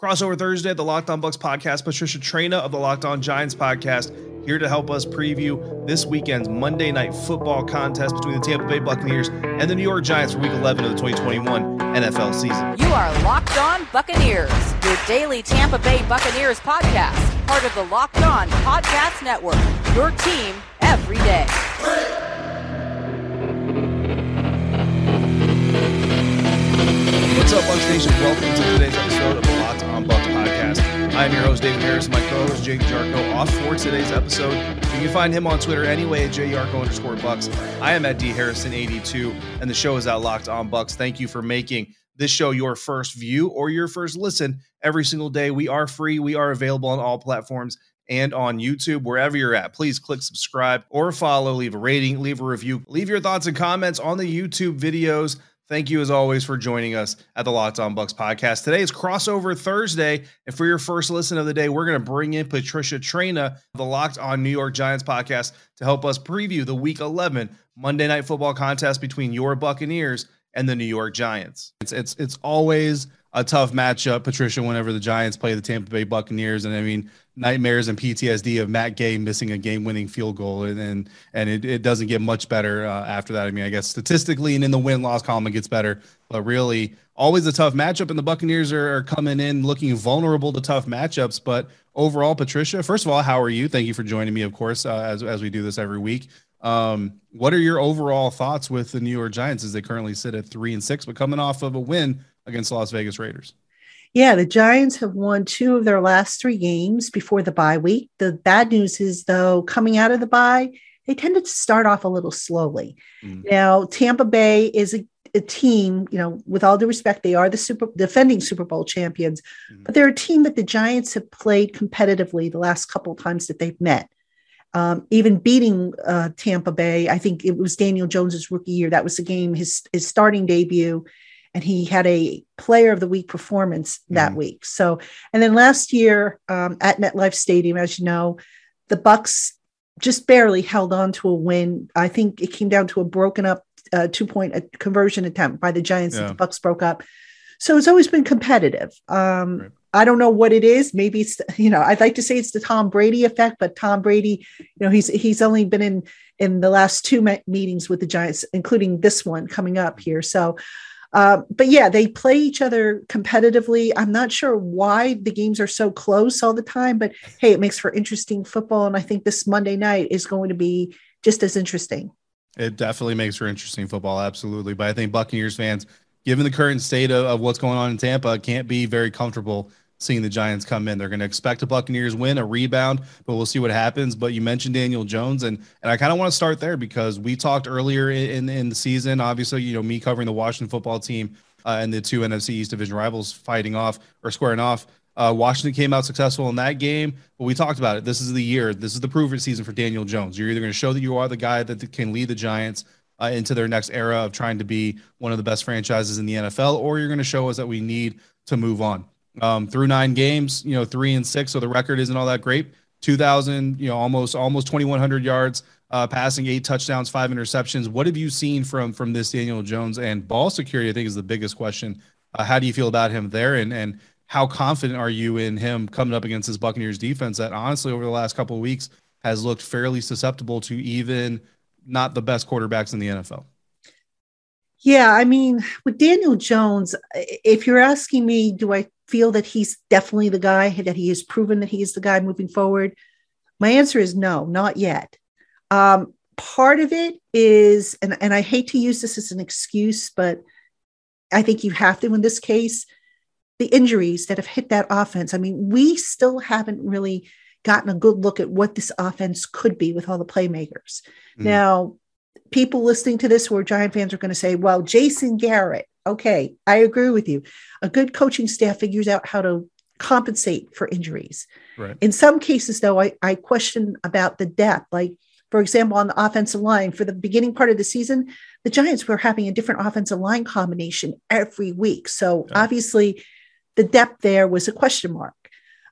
Crossover Thursday, at the Locked On Bucs podcast. Patricia Traina of the Locked On Giants podcast here to help us preview this weekend's Monday night football contest between the Tampa Bay Buccaneers and the New York Giants for week 11 of the 2021 NFL season. You are Locked On Buccaneers, your daily Tampa Bay Buccaneers podcast, part of the Locked On Podcast Network, your team every day. What's up, Bucs Nation? Welcome to today's episode of Locked On Bucs podcast. I'm your host, David Harris. My co-host, Jake Yarcho, off for today's episode. You can find him on Twitter anyway at Yarcho underscore Bucs. I am at D Harrison82, and the show is at Locked On Bucs. Thank you for making this show your first view or your first listen every single day. We are free. We are available on all platforms and on YouTube, wherever you're at. Please click subscribe or follow, leave a rating, leave a review, leave your thoughts and comments on the YouTube videos. Thank you as always for joining us at the Locked On Bucs podcast. Today is crossover Thursday, and for your first listen of the day, we're going to bring in Patricia Traina, the Locked On New York Giants podcast, to help us preview the Week 11 Monday Night Football contest between your Buccaneers and the New York Giants. It's it's it's always a tough matchup, Patricia, whenever the Giants play the Tampa Bay Buccaneers. And I mean, nightmares and PTSD of Matt Gay missing a game winning field goal. And and, and it, it doesn't get much better uh, after that. I mean, I guess statistically and in the win loss column, it gets better. But really, always a tough matchup. And the Buccaneers are, are coming in looking vulnerable to tough matchups. But overall, Patricia, first of all, how are you? Thank you for joining me, of course, uh, as, as we do this every week. Um, what are your overall thoughts with the New York Giants as they currently sit at three and six, but coming off of a win against Las Vegas Raiders? Yeah, the Giants have won two of their last three games before the bye week. The bad news is, though, coming out of the bye, they tended to start off a little slowly. Mm. Now, Tampa Bay is a, a, team, you know, with all due respect, they are the super defending Super Bowl champions, mm. but they're a team that the Giants have played competitively the last couple of times that they've met. Um, even beating uh, Tampa Bay, I think it was Daniel Jones's rookie year. That was the game, his his starting debut and he had a player of the week performance that mm week. So, and then last year um, at MetLife Stadium, as you know, the Bucs just barely held on to a win. I think it came down to a broken up uh, two point uh, conversion attempt by the Giants yeah. that the Bucs broke up. So it's always been competitive. Um, right. I don't know what it is. Maybe it's you know I'd like to say it's the Tom Brady effect, but Tom Brady, you know, he's he's only been in in the last two meetings with the Giants, including this one coming up here. So uh, but yeah, they play each other competitively. I'm not sure why the games are so close all the time, but hey, it makes for interesting football. And I think this Monday night is going to be just as interesting. It definitely makes for interesting football, absolutely. But I think Buccaneers fans, given the current state of, of what's going on in Tampa, can't be very comfortable seeing the Giants come in. They're going to expect a Buccaneers win, a rebound, but we'll see what happens. But you mentioned Daniel Jones, and and I kind of want to start there because we talked earlier in, in the season. Obviously, you know me covering the Washington football team uh, and the two NFC East division rivals fighting off or squaring off. Uh, Washington came out successful in that game, but we talked about it. This is the year. This is the proven season for Daniel Jones. You're either going to show that you are the guy that can lead the Giants uh, into their next era of trying to be one of the best franchises in the NFL, or you're going to show us that we need to move on um, through nine games, you know, three and six. So the record isn't all that great. 2000, you know, almost, almost 2100 yards, uh, passing eight touchdowns, five interceptions. What have you seen from, from this Daniel Jones and ball security? I think is the biggest question. Uh, how do you feel about him there? And, and how confident are you in him coming up against this Buccaneers defense that honestly over the last couple of weeks has looked fairly susceptible to even not the best quarterbacks in the NFL? Yeah, I mean, with Daniel Jones, if you're asking me, do I feel that he's definitely the guy, that he has proven that he is the guy moving forward? My answer is no, not yet. Um, part of it is, and, and I hate to use this as an excuse, but I think you have to in this case, the injuries that have hit that offense. I mean, we still haven't really gotten a good look at what this offense could be with all the playmakers. Mm. Now, people listening to this who are Giant fans are going to say, well, Jason Garrett. Okay, I agree with you. A good coaching staff figures out how to compensate for injuries. Right. In some cases, though, I, I question about the depth. Like, for example, on the offensive line, for the beginning part of the season, the Giants were having a different offensive line combination every week. So yeah. obviously, the depth there was a question mark.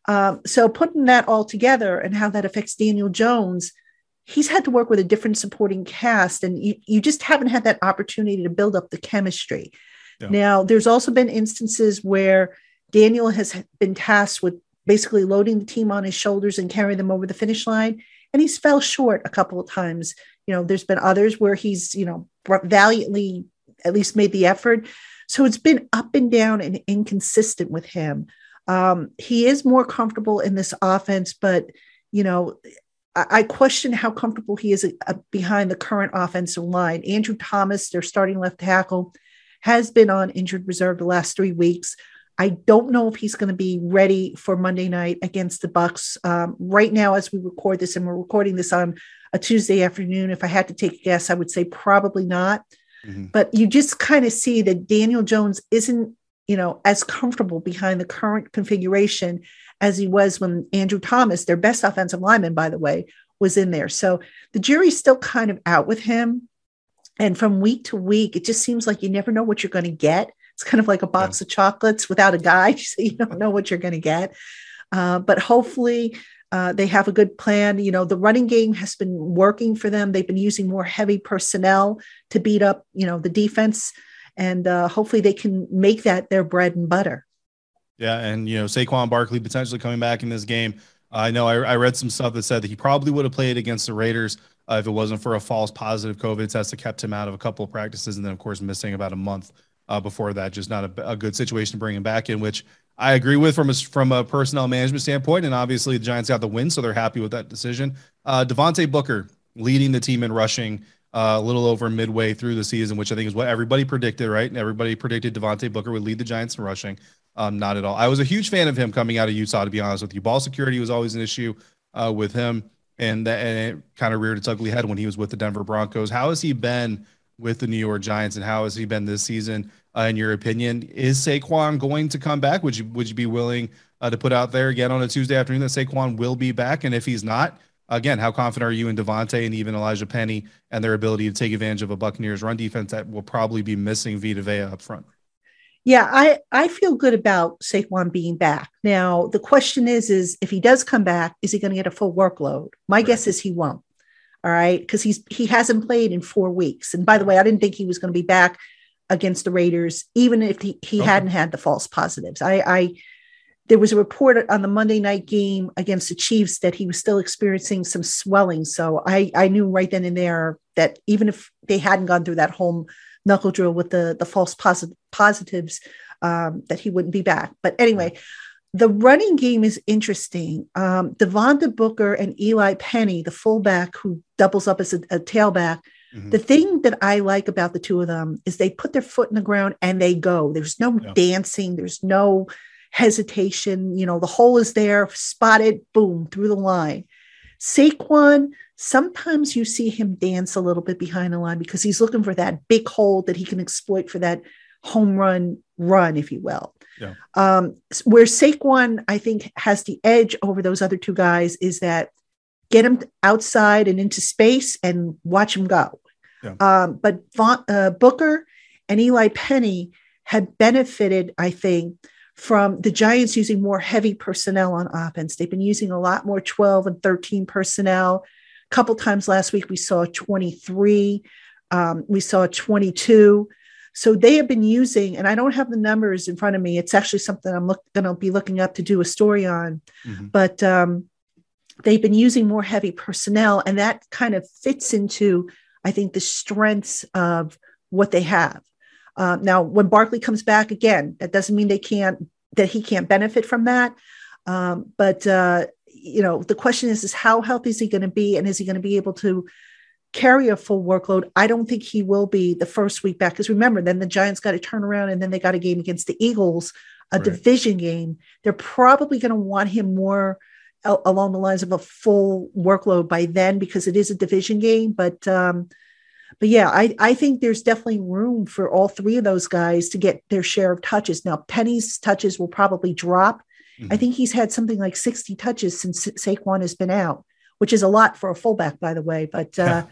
Um, so putting that all together and how that affects Daniel Jones – he's had to work with a different supporting cast and you, you just haven't had that opportunity to build up the chemistry yeah. now there's also been instances where Daniel has been tasked with basically loading the team on his shoulders and carrying them over the finish line. And he's fell short a couple of times. You know, there's been others where he's, you know, valiantly at least made the effort. So it's been up and down and inconsistent with him. Um, he is more comfortable in this offense, but, you know, I, question how comfortable he is uh, behind the current offensive line. Andrew Thomas, their starting left tackle, has been on injured reserve the last three weeks. I don't know if he's going to be ready for Monday night against the Bucs. Um, right now, as we record this, and we're recording this on a Tuesday afternoon, if I had to take a guess, I would say probably not. Mm-hmm. But you just kind of see that Daniel Jones isn't, you know, as comfortable behind the current configuration as he was when Andrew Thomas, their best offensive lineman, by the way, was in there. So the jury's still kind of out with him. And from week to week, it just seems like you never know what you're going to get. It's kind of like a box yeah. of chocolates without a guide, so you don't know what you're going to get. Uh, but hopefully, uh, they have a good plan. You know, the running game has been working for them. They've been using more heavy personnel to beat up, you know, the defense, and uh, hopefully they can make that their bread and butter. Yeah, and you know, Saquon Barkley potentially coming back in this game. I know I, I, read some stuff that said that he probably would have played against the Raiders uh, if it wasn't for a false positive COVID test that kept him out of a couple of practices, and then of course missing about a month uh, before that. Just not a, a, good situation to bring him back in, which I agree with from a, from a personnel management standpoint. And obviously, the Giants got the win, so they're happy with that decision. Uh, Devontae Booker leading the team in rushing uh, a little over midway through the season, which I think is what everybody predicted, right? And everybody predicted Devontae Booker would lead the Giants in rushing. Um, not at all. I was a huge fan of him coming out of Utah, to be honest with you. Ball security was always an issue uh, with him, and, that, and it kind of reared its ugly head when he was with the Denver Broncos. How has he been with the New York Giants, and how has he been this season? uh, in your opinion. Is Saquon going to come back? Would you would you be willing uh, to put out there again on a Tuesday afternoon that Saquon will be back? And if he's not, again, how confident are you in Devontae and even Elijah Penny and their ability to take advantage of a Buccaneers run defense that will probably be missing Vita Vea up front? Yeah, I, I feel good about Saquon being back. Now the question is, is if he does come back, is he going to get a full workload? My right. guess is he won't. All right, because he's he hasn't played in four weeks. And by the way, I didn't think he was going to be back against the Raiders, even if he, he okay. hadn't had the false positives. I, I there was a report on the Monday night game against the Chiefs that he was still experiencing some swelling. So I, I knew right then and there that even if they hadn't gone through that home knuckle drill with the, the false posit- positives, um, that he wouldn't be back. But anyway, the running game is interesting. Um, Devontae Booker and Eli Penny, the fullback who doubles up as a, a tailback, Mm-hmm. The thing that I like about the two of them is they put their foot in the ground and they go. There's no yeah. dancing, there's no hesitation. You know, the hole is there, spotted, boom, through the line. Saquon, sometimes you see him dance a little bit behind the line because he's looking for that big hole that he can exploit for that home run run, if you will. Yeah. Um, where Saquon, I think, has the edge over those other two guys is that get him outside and into space and watch him go. Yeah. Um, but Von, uh, Booker and Eli Penny had benefited, I think, from the Giants using more heavy personnel on offense. They've been using a lot more 12 and 13 personnel. A couple times last week, we saw 23, um, we saw 22. So they have been using, and I don't have the numbers in front of me. It's actually something I'm going to be looking up to do a story on. Mm-hmm. But um, they've been using more heavy personnel, and that kind of fits into, I think, the strengths of what they have. Uh, now, when Barkley comes back again, that doesn't mean they can't that he can't benefit from that. Um, but uh, you know, the question is, is how healthy is he going to be, and is he going to be able to carry a full workload? I don't think he will be the first week back. Because remember, then the Giants got to turn around, and then they got a game against the Eagles, a right. division game. They're probably going to want him more along the lines of a full workload by then because it is a division game. But um, but yeah, I, I think there's definitely room for all three of those guys to get their share of touches. Now, Penny's touches will probably drop. Mm-hmm. I think he's had something like 60 touches since Saquon has been out, which is a lot for a fullback, by the way. But uh,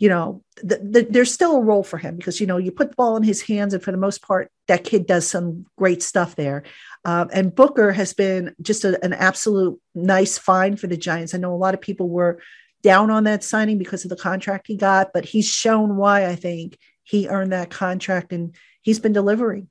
you know, the, the, there's still a role for him because you know you put the ball in his hands, and for the most part, that kid does some great stuff there. Uh, and Booker has been just a, an absolute nice find for the Giants. I know a lot of people were down on that signing because of the contract he got, but he's shown why I think he earned that contract and he's been delivering.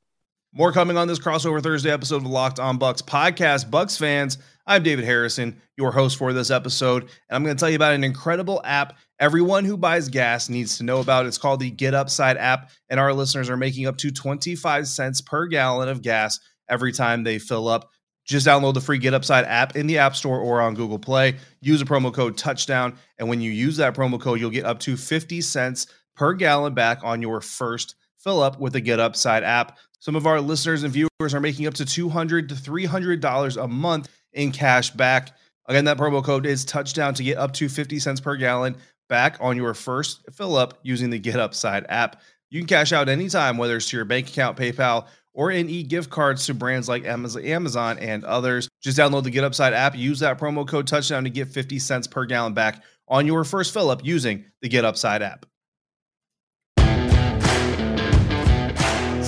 More coming on this crossover Thursday episode of Locked On Bucs podcast. Bucs fans, I'm David Harrison, your host for this episode, and I'm going to tell you about an incredible app everyone who buys gas needs to know about. It's called the Get Upside app, and our listeners are making up to 25 cents per gallon of gas every time they fill up. Just download the free Get Upside app in the App Store or on Google Play. Use a promo code Touchdown, and when you use that promo code, you'll get up to 50 cents per gallon back on your first fill up with the Get Upside app. Some of our listeners and viewers are making up to $200 to $300 a month in cash back. Again, that promo code is touchdown to get up to 50 cents per gallon back on your first fill up using the Get Upside app. You can cash out anytime, whether it's to your bank account, PayPal, or in e-gift cards to brands like Amazon and others. Just download the Get Upside app, use that promo code touchdown to get 50 cents per gallon back on your first fill up using the Get Upside app.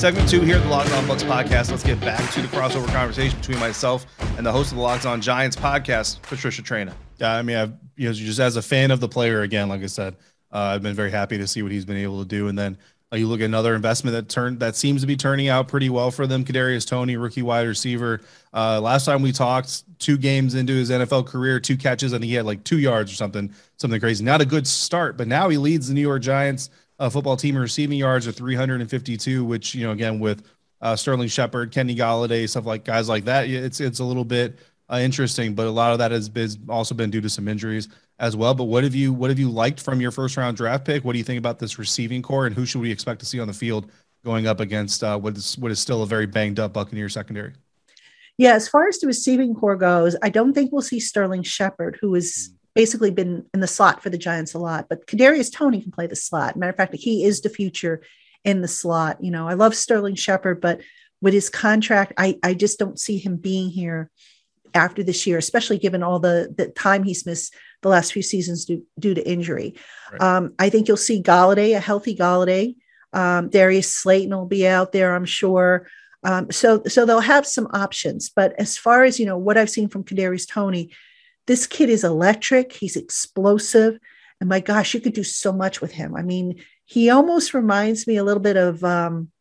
Segment two here at the Locked On Bucs podcast. Let's get back to the crossover conversation between myself and the host of the Locked On Giants podcast, Patricia Traina. Yeah, I mean, I've you know just as a fan of the player again, like I said, uh, I've been very happy to see what he's been able to do. And then uh, you look at another investment that turned that seems to be turning out pretty well for them. Kadarius Toney, rookie wide receiver. Uh, last time we talked, two games into his NFL career, two catches, think he had like two yards or something, something crazy. Not a good start, but now he leads the New York Giants uh, football team in receiving yards of 352, which you know again with uh, Sterling Shepard, Kenny Golladay, stuff like guys like that, it's it's a little bit uh, interesting. But a lot of that has been also been due to some injuries as well. But what have you what have you liked from your first round draft pick? What do you think about this receiving corps, and who should we expect to see on the field going up against uh, what is what is still a very banged up Buccaneer secondary? Yeah, as far as the receiving corps goes, I don't think we'll see Sterling Shepard, who is basically been in the slot for the Giants a lot. But Kadarius Toney can play the slot. Matter of fact, he is the future in the slot. You know, I love Sterling Shepard, but with his contract, I I just don't see him being here after this year, especially given all the the time he's missed the last few seasons due, due to injury. Right. Um, I think you'll see Golladay, a healthy Golladay. Um, Darius Slayton will be out there, I'm sure. Um, so so they'll have some options. But as far as you know, what I've seen from Kadarius Toney, this kid is electric. He's explosive. And my gosh, you could do so much with him. I mean, he almost reminds me a little bit of um,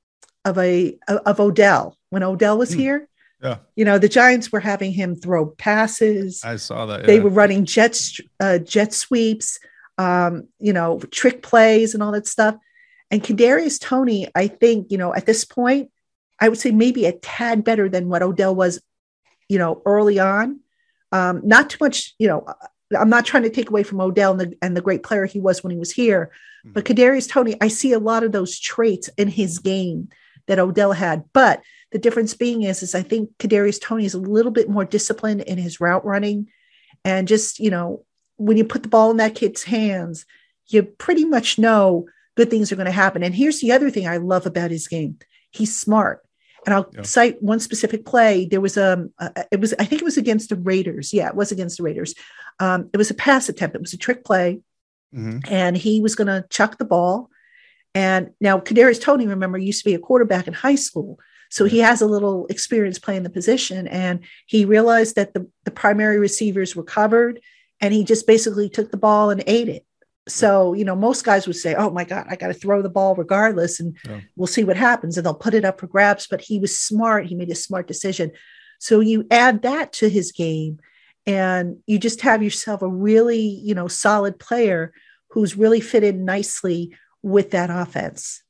of a of Odell when Odell was mm. here. Yeah. You know, the Giants were having him throw passes. I saw that. Yeah. They were running jet uh, jet sweeps, um, you know, trick plays and all that stuff. And Kadarius Toney, I think, you know, at this point, I would say maybe a tad better than what Odell was, you know, early on. Um, not too much, you know, I'm not trying to take away from Odell and the, and the great player he was when he was here, mm-hmm. but Kadarius Toney, I see a lot of those traits in his game that Odell had. But the difference being is, is I think Kadarius Toney is a little bit more disciplined in his route running, and just you know, when you put the ball in that kid's hands, you pretty much know good things are going to happen. And here's the other thing I love about his game: he's smart. And I'll yeah. cite one specific play. There was a, um, uh, it was, I think it was against the Raiders. Yeah, it was against the Raiders. Um, it was a pass attempt. It was a trick play. Mm-hmm. And he was going to chuck the ball. And now Kadarius Toney, remember, used to be a quarterback in high school. So he has a little experience playing the position. And he realized that the, the primary receivers were covered. And he just basically took the ball and ate it. So, you know, most guys would say, oh my God, I got to throw the ball regardless and yeah. we'll see what happens. And they'll put it up for grabs. But he was smart. He made a smart decision. So you add that to his game and you just have yourself a really, you know, solid player who's really fit in nicely with that offense.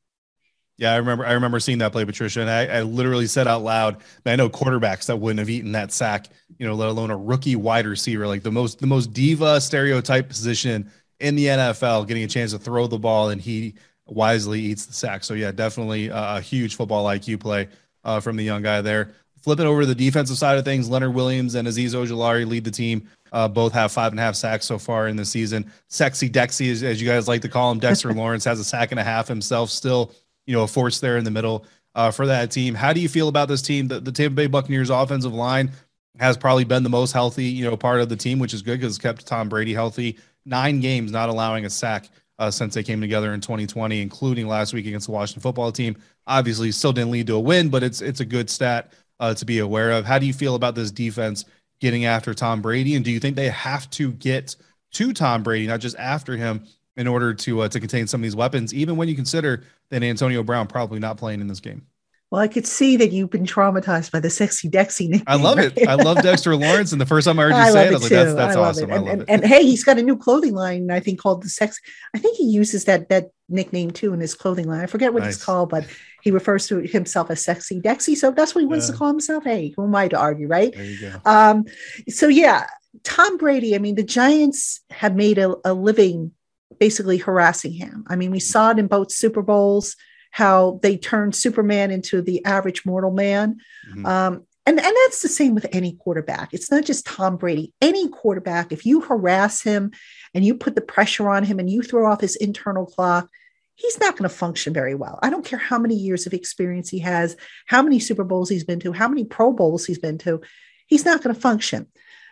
Yeah, I remember. I remember seeing that play, Patricia, and I, I literally said out loud, "I know quarterbacks that wouldn't have eaten that sack, you know, let alone a rookie wide receiver, like the most the most diva stereotype position in the NFL, getting a chance to throw the ball, and he wisely eats the sack. So yeah, definitely a huge football IQ play uh, from the young guy there. Flipping over to the defensive side of things, Leonard Williams and Azeez Ojulari lead the team. Uh, both have five and a half sacks so far in the season. Sexy Dexy, as, as you guys like to call him, Dexter Lawrence has a sack and a half himself. Still, you know, a force there in the middle uh, for that team. How do you feel about this team? The, the Tampa Bay Buccaneers offensive line has probably been the most healthy, you know, part of the team, which is good because it's kept Tom Brady healthy nine games not allowing a sack uh, since they came together in 2020, including last week against the Washington football team. Obviously, still didn't lead to a win, but it's it's a good stat uh, to be aware of. How do you feel about this defense getting after Tom Brady, and do you think they have to get to Tom Brady, not just after him, in order to uh, to contain some of these weapons, even when you consider that Antonio Brown probably not playing in this game? Well, I could see that you've been traumatized by the sexy Dexy nickname. I love right? it. I love Dexter Lawrence. And the first time I heard you I say it, I was like, that's, that's awesome. it. I And, love and, it. and hey, he's got a new clothing line, I think, called the Sex. I think he uses that that nickname too in his clothing line. I forget what Nice. it's called, but he refers to himself as sexy Dexy. So that's what he wants Yeah. to call himself. Hey, who am I to argue, right? there you go. Um, so yeah, Tom Brady. I mean, the Giants have made a, a living basically harassing him. I mean, we saw it in both Super Bowls how they turned Superman into the average mortal man. Mhm. Um, and, and that's the same with any quarterback. It's not just Tom Brady. Any quarterback, if you harass him and you put the pressure on him and you throw off his internal clock, he's not going to function very well. I don't care how many years of experience he has, how many Super Bowls he's been to, how many Pro Bowls he's been to. He's not going to function.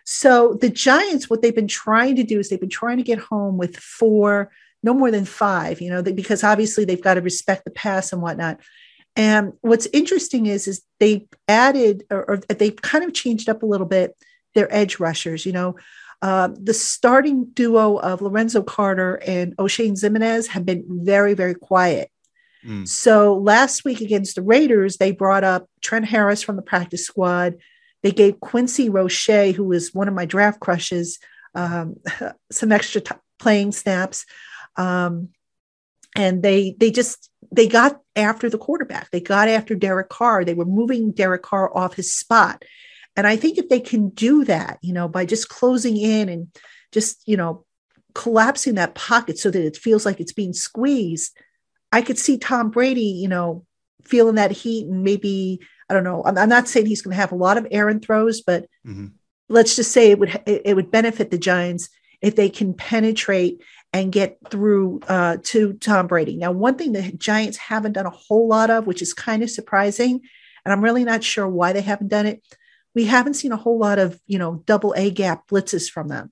So the Giants, what they've been trying to do is they've been trying to get home with four, no more than five, you know, they- because obviously they've got to respect the pass and whatnot. And what's interesting is, is they added or, or they've kind of changed up a little bit their edge rushers. You know, uh, the starting duo of Lorenzo Carter and Oshane Ximines have been very, very quiet. Mm. So last week against the Raiders, they brought up Trent Harris from the practice squad. They gave Quincy Roche, who was one of my draft crushes, um, some extra t- playing snaps. Um, and they they just they got after the quarterback. They got after Derek Carr. They were moving Derek Carr off his spot. And I think if they can do that, you know, by just closing in and just, you know, collapsing that pocket so that it feels like it's being squeezed, I could see Tom Brady, you know, feeling that heat and maybe, I don't know, I'm, I'm not saying he's going to have a lot of errant throws, but Mhm. let's just say it would it, it would benefit the Giants if they can penetrate and get through uh, to Tom Brady. Now, one thing the Giants haven't done a whole lot of, which is kind of surprising, and I'm really not sure why they haven't done it. We haven't seen a whole lot of you know double A gap blitzes from them,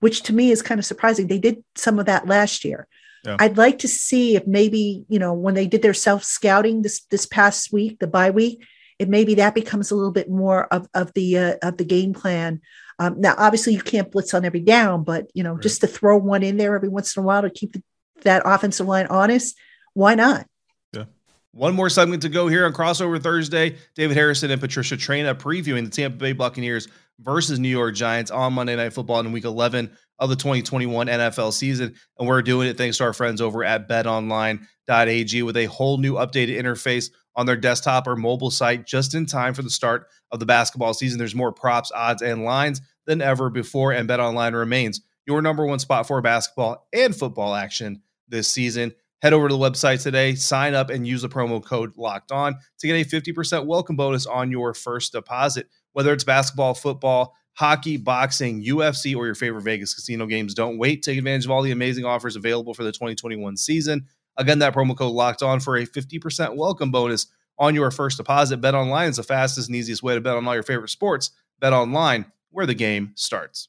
which to me is kind of surprising. They did some of that last year. Yeah. I'd like to see if maybe you know when they did their self scouting this this past week, the bye week, if maybe that becomes a little bit more of of the uh, of the game plan. Um, now, obviously, you can't blitz on every down, but you know, Right. just to throw one in there every once in a while to keep the, that offensive line honest, why not? Yeah. One more segment to go here on Crossover Thursday. David Harrison and Patricia Traina previewing the Tampa Bay Buccaneers versus New York Giants on Monday Night Football in Week 11 of the 2021 NFL season. And we're doing it thanks to our friends over at BetOnline.ag with a whole new updated interface on their desktop or mobile site just in time for the start of the basketball season. There's more props, odds, and lines than ever before, and BetOnline remains your number one spot for basketball and football action this season. Head over to the website today, sign up, and use the promo code locked on to get a 50% welcome bonus on your first deposit. Whether it's basketball, football, hockey, boxing, UFC, or your favorite Vegas casino games, don't wait. Take advantage of all the amazing offers available for the 2021 season. Again, that promo code locked on for a 50% welcome bonus on your first deposit. Bet online is the fastest and easiest way to bet on all your favorite sports. Bet online, where the game starts.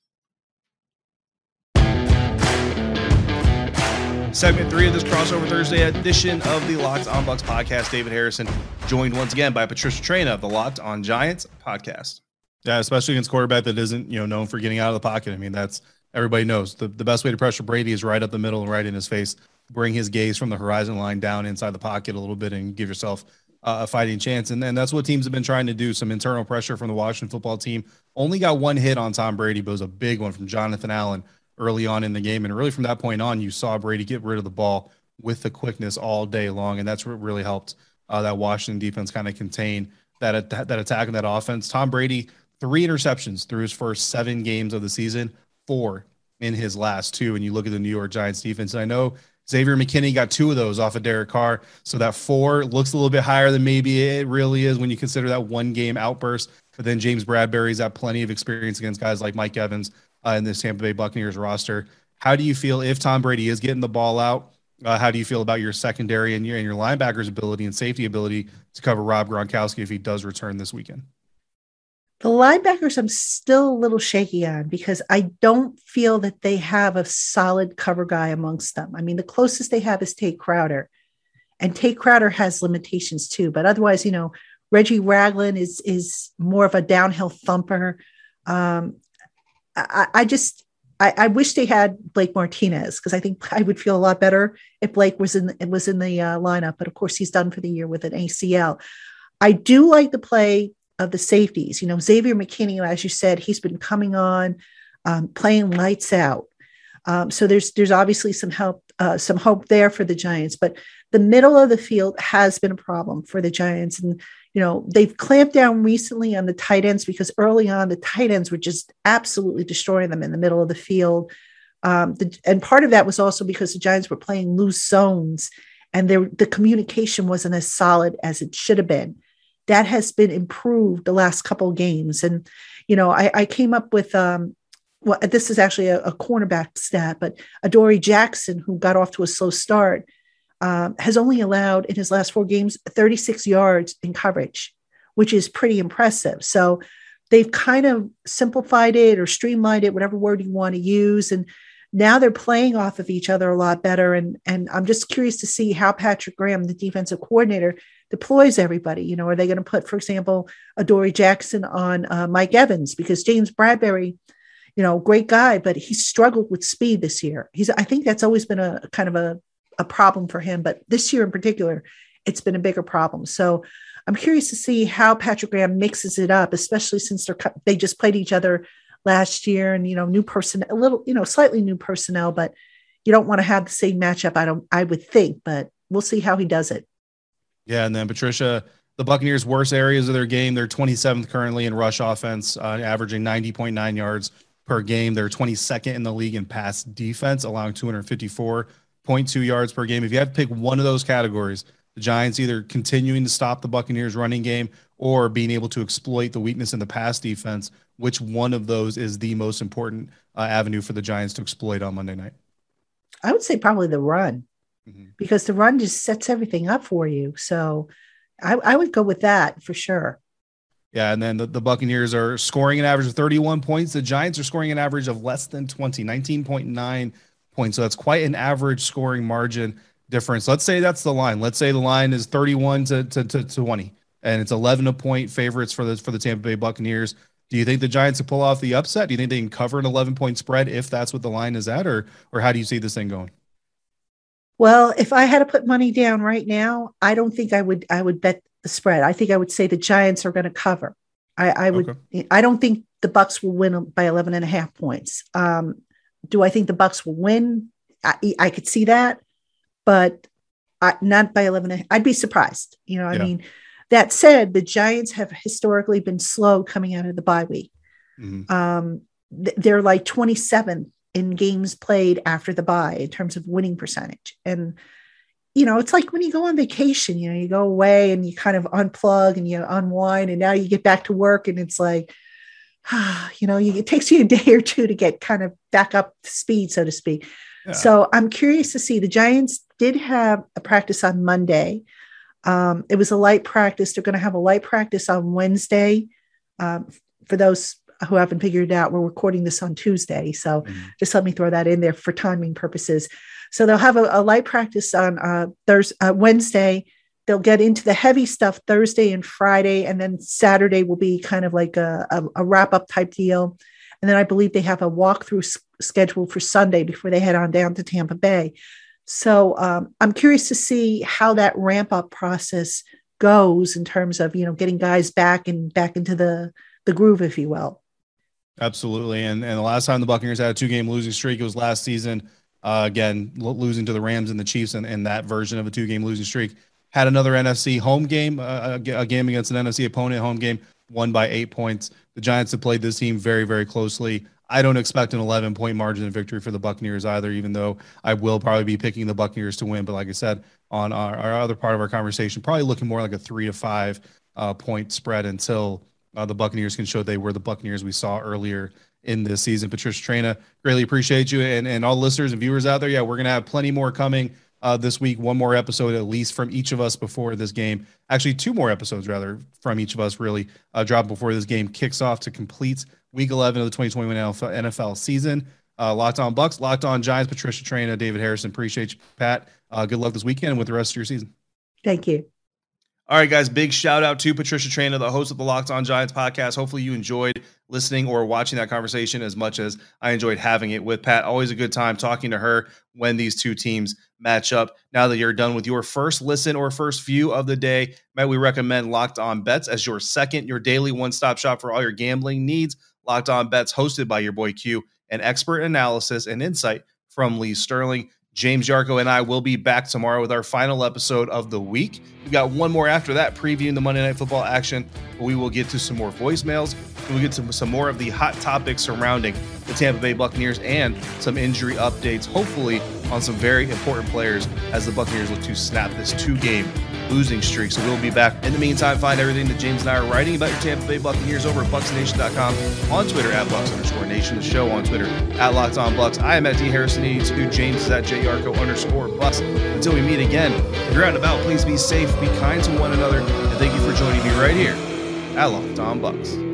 Segment three of this crossover Thursday edition of the Locked On Bucs podcast. David Harrison joined once again by Patricia Traina of the Locked On Giants podcast. Yeah, especially against quarterback that isn't, you know, known for getting out of the pocket. I mean, that's everybody knows the, the best way to pressure Brady is right up the middle and right in his face. Bring his gaze from the horizon line down inside the pocket a little bit and give yourself uh, a fighting chance. And, and that's what teams have been trying to do. Some internal pressure from the Washington football team. Only got one hit on Tom Brady, but it was a big one from Jonathan Allen early on in the game. And really from that point on, you saw Brady get rid of the ball with the quickness all day long. And that's what really helped uh, that Washington defense kind of contain that, that attack and that offense. Tom Brady, three interceptions through his first seven games of the season, four in his last two. And you look at the New York Giants defense, and I know Xavier McKinney got two of those off of Derek Carr. So that four looks a little bit higher than maybe it really is when you consider that one game outburst. But then James Bradberry's got plenty of experience against guys like Mike Evans uh, in this Tampa Bay Buccaneers roster. How do you feel if Tom Brady is getting the ball out? Uh, how do you feel about your secondary and your and your linebackers' ability and safety ability to cover Rob Gronkowski if he does return this weekend? The linebackers, I'm still a little shaky on because I don't feel that they have a solid cover guy amongst them. I mean, the closest they have is Tae Crowder, and Tae Crowder has limitations too. But otherwise, you know, Reggie Ragland is is more of a downhill thumper. Um, I, I just I, I, wish they had Blake Martinez because I think I would feel a lot better if Blake was in was in the uh, lineup. But of course, he's done for the year with an ACL. I do like the play of the safeties. You know, Xavier McKinney, as you said, he's been coming on, um, playing lights out. Um, so there's there's obviously some help, uh, some hope there for the Giants. But the middle of the field has been a problem for the Giants, and you know they've clamped down recently on the tight ends because early on the tight ends were just absolutely destroying them in the middle of the field. Um, the, and part of that was also because the Giants were playing loose zones, and their the communication wasn't as solid as it should have been that has been improved the last couple games. And, you know, I, I came up with, um, well, this is actually a, a cornerback stat, but Adoree Jackson, who got off to a slow start, um, has only allowed in his last four games 36 yards in coverage, which is pretty impressive. So they've kind of simplified it or streamlined it, whatever word you want to use. And now they're playing off of each other a lot better. And, and I'm just curious to see how Patrick Graham, the defensive coordinator, deploys everybody. You know, are they going to put, for example, Adoree Jackson on uh, Mike Evans because James Bradberry, you know, great guy, but he struggled with speed this year. He's, I think that's always been a kind of a, a problem for him, but this year in particular, it's been a bigger problem. So I'm curious to see how Patrick Graham mixes it up, especially since they're they just played each other last year and you know new person a little you know slightly new personnel, but you don't want to have the same matchup. I don't I would think, but we'll see how he does it. Yeah, and then Patricia, the Buccaneers' worst areas of their game, they're 27th currently in rush offense, uh, averaging 90.9 yards per game. They're 22nd in the league in pass defense, allowing 254.2 yards per game. If you had to pick one of those categories, the Giants either continuing to stop the Buccaneers' running game or being able to exploit the weakness in the pass defense, which one of those is the most important uh, avenue for the Giants to exploit on Monday night? I would say probably the run mm-hmm. because the run just sets everything up for you. So I, I, would go with that for sure. Yeah, and then the, the Buccaneers are scoring an average of 31 points. The Giants are scoring an average of less than 20, 19.9 points. So that's quite an average scoring margin difference. Let's say that's the line. Let's say the line is 31 to, to, to 20, and it's 11 a point favorites for the for the Tampa Bay Buccaneers. Do you think the Giants will pull off the upset? Do you think they can cover an 11 point spread if that's what the line is at, or or how do you see this thing going? Well, if I had to put money down right now, I don't think I would. I would bet the spread. I think I would say the Giants are going to cover. I, I would. Okay. I don't think the Bucs will win by 11 and a half points. Um, do I think the Bucs will win? I, I could see that, but I, not by 11. I'd be surprised. You know, yeah. I mean, that said, the Giants have historically been slow coming out of the bye week. Mm-hmm. Um, they're like 27 in games played after the bye in terms of winning percentage. And, you know, it's like when you go on vacation, you know, you go away and you kind of unplug and you unwind, and now you get back to work and it's like, ah, you know, you, it takes you a day or two to get kind of back up to speed, so to speak. Yeah. So I'm curious to see the Giants did have a practice on Monday. Um, it was a light practice. They're going to have a light practice on Wednesday. Um, for those who haven't figured it out, we're recording this on Tuesday. So mm-hmm. just let me throw that in there for timing purposes. So they'll have a, a light practice on uh, Thursday, uh, Wednesday. They'll get into the heavy stuff Thursday and Friday, and then Saturday will be kind of like a, a, a wrap up type deal. And then I believe they have a walkthrough s- schedule for Sunday before they head on down to Tampa Bay. So um, I'm curious to see how that ramp up process goes in terms of you know getting guys back and back into the the groove, if you will. Absolutely. And and the last time the Buccaneers had a two game losing streak, it was last season. Uh, again, losing to the Rams and the Chiefs in, in that version of a two game losing streak. Had another NFC home game, uh, a game against an NFC opponent, home game, won by eight points. The Giants have played this team very, very closely. I don't expect an 11 point margin of victory for the Buccaneers either, even though I will probably be picking the Buccaneers to win. But like I said, on our, our other part of our conversation, probably looking more like a three to five uh, point spread until uh, the Buccaneers can show they were the Buccaneers we saw earlier in this season. Patricia Traina, greatly appreciate you and, and all listeners and viewers out there. Yeah, we're going to have plenty more coming uh, this week. One more episode at least from each of us before this game. Actually, two more episodes rather from each of us really uh, drop before this game kicks off to complete week 11 of the 2021 NFL, season. Uh, locked on Bucs, locked on Giants, Patricia Traina, David Harrison. Appreciate you, Pat. Uh, good luck this weekend with the rest of your season. Thank you. All right, guys, big shout out to Patricia Traina, the host of the Locked On Giants podcast. Hopefully, you enjoyed listening or watching that conversation as much as I enjoyed having it with Pat. Always a good time talking to her when these two teams match up. Now that you're done with your first listen or first view of the day, Matt, we recommend Locked On Bets as your second, your daily one stop shop for all your gambling needs. Locked On Bets, hosted by your boy Q, and expert analysis and insight from Lee Sterling. James Yarcho and I will be back tomorrow with our final episode of the week. We got one more after that, previewing the Monday Night Football action. We will get to some more voicemails. We'll get to some more of the hot topics surrounding the Tampa Bay Buccaneers and some injury updates, hopefully on some very important players as the Buccaneers look to snap this two-game losing streak. So we'll be back. In the meantime, find everything that James and I are writing about your Tampa Bay Buccaneers over at BucsNation.com, on Twitter at Bucs underscore Nation, the show on Twitter at Locked On Bucs. I am at D Harrison 82. James is at J Yarcho underscore Bucs. Until we meet again, if you're out and about, please be safe, be kind to one another, and thank you for joining me right here at Locked On Bucs.